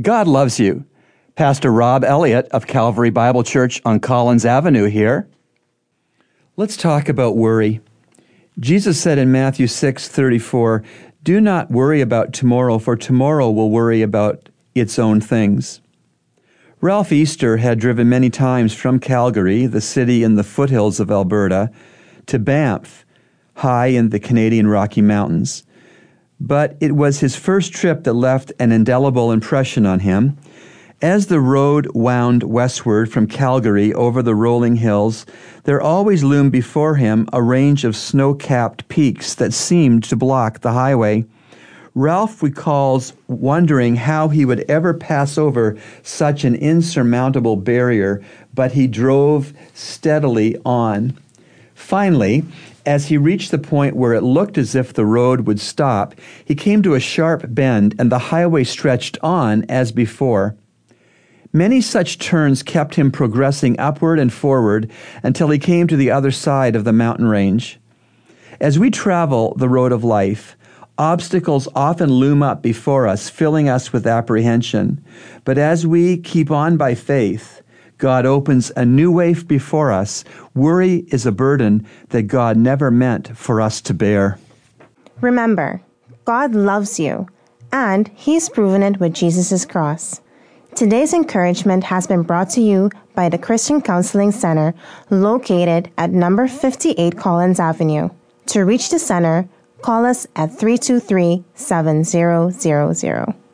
God loves you. Pastor Rob Elliott of Calvary Bible Church on Collins Avenue here. Let's talk about worry. Jesus said in Matthew 6:34, "Do not worry about tomorrow, for tomorrow will worry about its own things." Ralph Easter had driven many times from Calgary, the city in the foothills of Alberta, to Banff, high in the Canadian Rocky Mountains but it was his first trip that left an indelible impression on him. As the road wound westward from Calgary over the rolling hills, there always loomed before him a range of snow capped peaks that seemed to block the highway. Ralph recalls wondering how he would ever pass over such an insurmountable barrier, but he drove steadily on. Finally, as he reached the point where it looked as if the road would stop, he came to a sharp bend and the highway stretched on as before. Many such turns kept him progressing upward and forward until he came to the other side of the mountain range. As we travel the road of life, obstacles often loom up before us, filling us with apprehension. But as we keep on by faith, God opens a new way before us. Worry is a burden that God never meant for us to bear. Remember, God loves you, and He's proven it with Jesus' cross. Today's encouragement has been brought to you by the Christian Counseling Center located at number 58 Collins Avenue. To reach the center, call us at 323 7000.